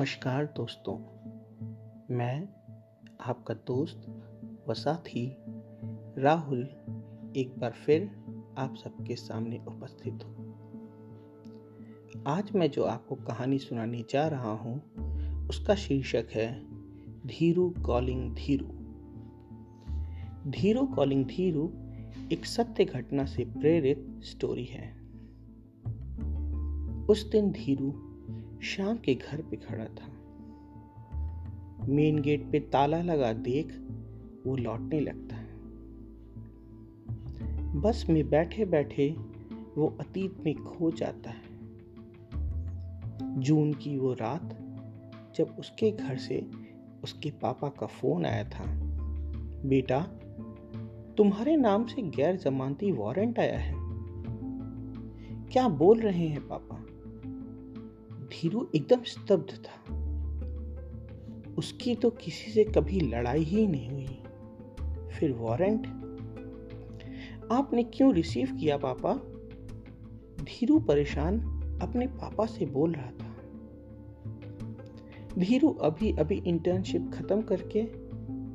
नमस्कार दोस्तों, मैं आपका दोस्त व साथी राहुल एक बार फिर आप सबके सामने उपस्थित हूँ। आज मैं जो आपको कहानी सुनाने जा रहा हूँ, उसका शीर्षक है धीरू कॉलिंग धीरू। धीरू कॉलिंग धीरू एक सत्य घटना से प्रेरित स्टोरी है। उस दिन धीरू शाम के घर पे खड़ा था। मेन गेट पे ताला लगा देख वो लौटने लगता है। बस में बैठे बैठे वो अतीत में खो जाता है। जून की वो रात जब उसके घर से उसके पापा का फ़ोन आया था, बेटा, तुम्हारे नाम से गैर जमानती वारंट आया है। क्या बोल रहे हैं पापा? धीरू एकदम स्तब्ध था। उसकी तो किसी से कभी लड़ाई ही नहीं हुई। फिर वारंट, आपने क्यों रिसीव किया पापा? धीरू परेशान अपने पापा से बोल रहा था। धीरू अभी अभी इंटर्नशिप खत्म करके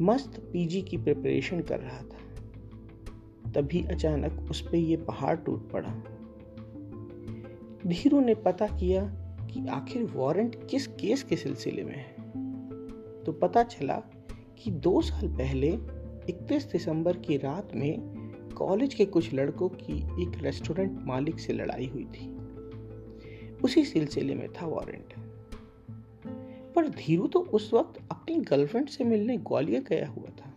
मस्त पीजी की प्रिपरेशन कर रहा था। तभी अचानक उस पर यह पहाड़ टूट पड़ा। धीरू ने पता किया कि आखिर वारंट किस केस के सिलसिले में है? तो पता चला कि दो साल पहले 31 दिसंबर की रात में कॉलेज के कुछ लड़कों की एक रेस्टोरेंट मालिक से लड़ाई हुई थी। उसी सिलसिले में था वारंट। पर धीरू तो उस वक्त अपनी गर्लफ्रेंड से मिलने ग्वालियर गया हुआ था।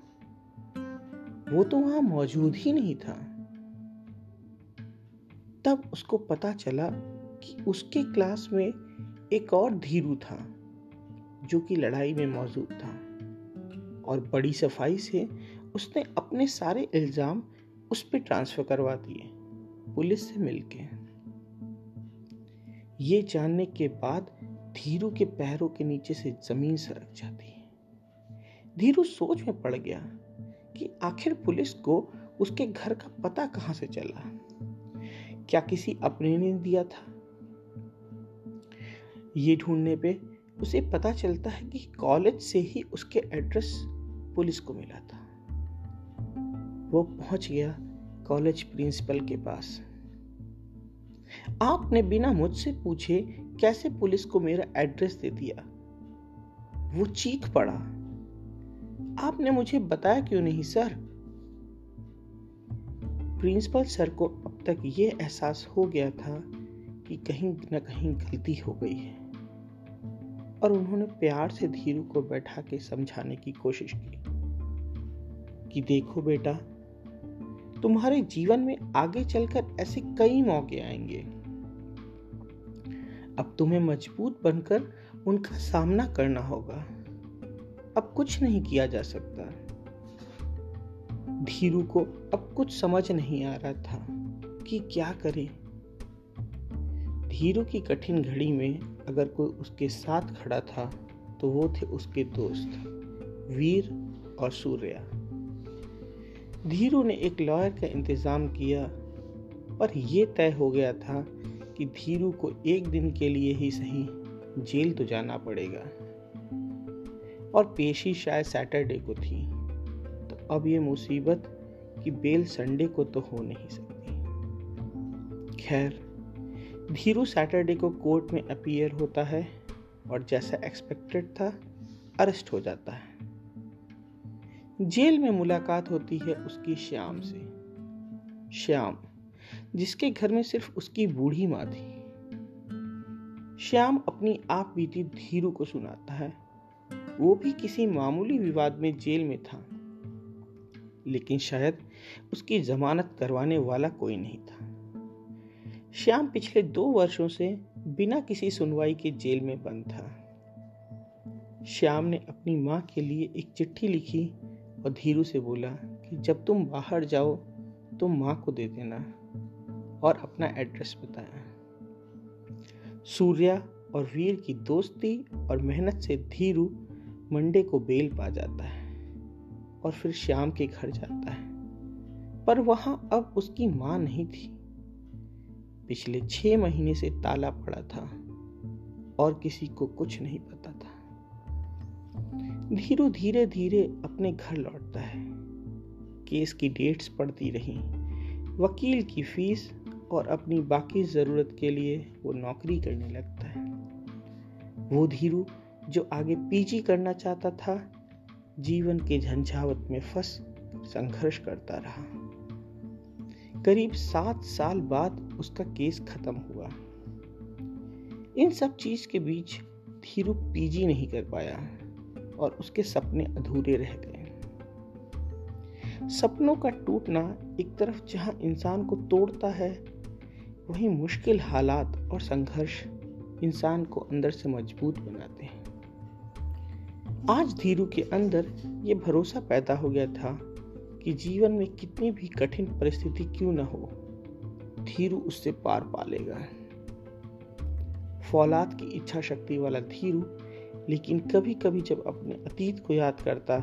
वो तो वहाँ मौजूद ही नहीं था। तब उसको पता चला कि उसके क्लास में एक और धीरू था, जो कि लड़ाई में मौजूद था। और बड़ी सफ़ाई से उसने अपने सारे इल्ज़ाम उस पर ट्रांसफ़र करवा दिए, पुलिस से मिलके। ये जानने के बाद धीरू के पैरों के नीचे से ज़मीन सरक जाती। धीरू सोच में पड़ गया कि आखिर पुलिस को उसके घर का पता कहाँ से चला? क्या किसी अपने ने दिया था? ये ढूँढने पे उसे पता चलता है कि कॉलेज से ही उसके एड्रेस पुलिस को मिला था। वो पहुँच गया कॉलेज प्रिंसिपल के पास। आपने बिना मुझसे पूछे कैसे पुलिस को मेरा एड्रेस दे दिया? वो चीख पड़ा। आपने मुझे बताया क्यों नहीं, सर? प्रिंसिपल सर को अब तक ये एहसास हो गया था कि कहीं ना कहीं गलती हो गई है। और उन्होंने प्यार से धीरू को बैठा के समझाने की कोशिश की कि देखो बेटा, तुम्हारे जीवन में आगे चलकर ऐसे कई मौके आएँगे। अब तुम्हें मज़बूत बनकर उनका सामना करना होगा। अब कुछ नहीं किया जा सकता। धीरू को अब कुछ समझ नहीं आ रहा था कि क्या करे। धीरू की कठिन घड़ी में अगर कोई उसके साथ खड़ा था तो वो थे उसके दोस्त, वीर और सूर्या। धीरू ने एक लॉयर का इंतज़ाम किया, पर यह तय हो गया था कि धीरू को एक दिन के लिए ही सही जेल तो जाना पड़ेगा। और पेशी शायद सैटरडे को थी। तो अब ये मुसीबत कि बेल संडे को तो हो नहीं सकती। खैर धीरू सैटरडे को कोर्ट में अपीयर होता है और जैसा एक्सपेक्टेड था अरेस्ट हो जाता है। जेल में मुलाकात होती है उसकी श्याम से। श्याम, जिसके घर में सिर्फ़ उसकी बूढ़ी माँ थी। श्याम अपनी आप बीती धीरू को सुनाता है। वो भी किसी मामूली विवाद में जेल में था। लेकिन शायद उसकी जमानत करवाने वाला कोई नहीं था। श्याम पिछले दो वर्षों से बिना किसी सुनवाई के जेल में बंद था। श्याम ने अपनी माँ के लिए एक चिट्ठी लिखी और धीरू से बोला कि जब तुम बाहर जाओ तो माँ को दे देना और अपना एड्रेस बताया सूर्या और वीर की दोस्ती और मेहनत से धीरू मंडे को बेल पा जाता है और फिर श्याम के घर जाता है। पर वहाँ अब उसकी माँ नहीं थी। पिछले छह महीने से ताला पड़ा था और किसी को कुछ नहीं पता था। धीरू धीरे धीरे अपने घर लौटता है। केस की डेट्स पड़ती रही, वकील की फ़ीस और अपनी बाकी ज़रूरत के लिए वो नौकरी करने लगता है। वो धीरू, जो आगे पीजी करना चाहता था, जीवन के झंझावत में फंस, संघर्ष करता रहा। करीब सात साल बाद उसका केस खत्म हुआ। इन सब चीज़ के बीच धीरू पीजी नहीं कर पाया और उसके सपने अधूरे रह गए। सपनों का टूटना एक तरफ़ जहाँ इंसान को तोड़ता है, वहीं मुश्किल हालात और संघर्ष इंसान को अंदर से मज़बूत बनाते हैं। आज धीरू के अंदर ये भरोसा पैदा हो गया था कि जीवन में कितनी भी कठिन परिस्थिति क्यों न हो, धीरू उससे पार पा लेगा फौलाद की इच्छा शक्ति वाला धीरू, लेकिन कभी कभी जब अपने अतीत को याद करता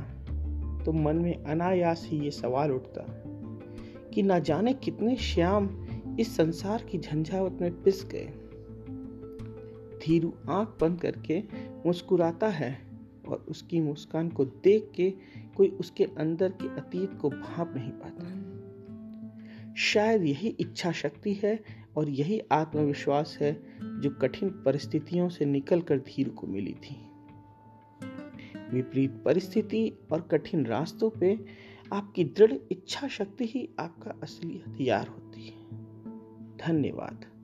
तो मन में अनायास ही ये सवाल उठता कि ना जाने कितने श्याम इस संसार की झंझावत में पिस गए। धीरू आँख बंद करके मुस्कुराता है। और उसकी मुस्कान को देख के कोई उसके अंदर के अतीत को भाप नहीं पाता। शायद यही इच्छा शक्ति है और यही आत्मविश्वास है जो कठिन परिस्थितियों से निकलकर धीर को मिली थी। विपरीत परिस्थिति और कठिन रास्तों पे आपकी दृढ़ इच्छा शक्ति ही आपका असली हथियार होती है। धन्यवाद।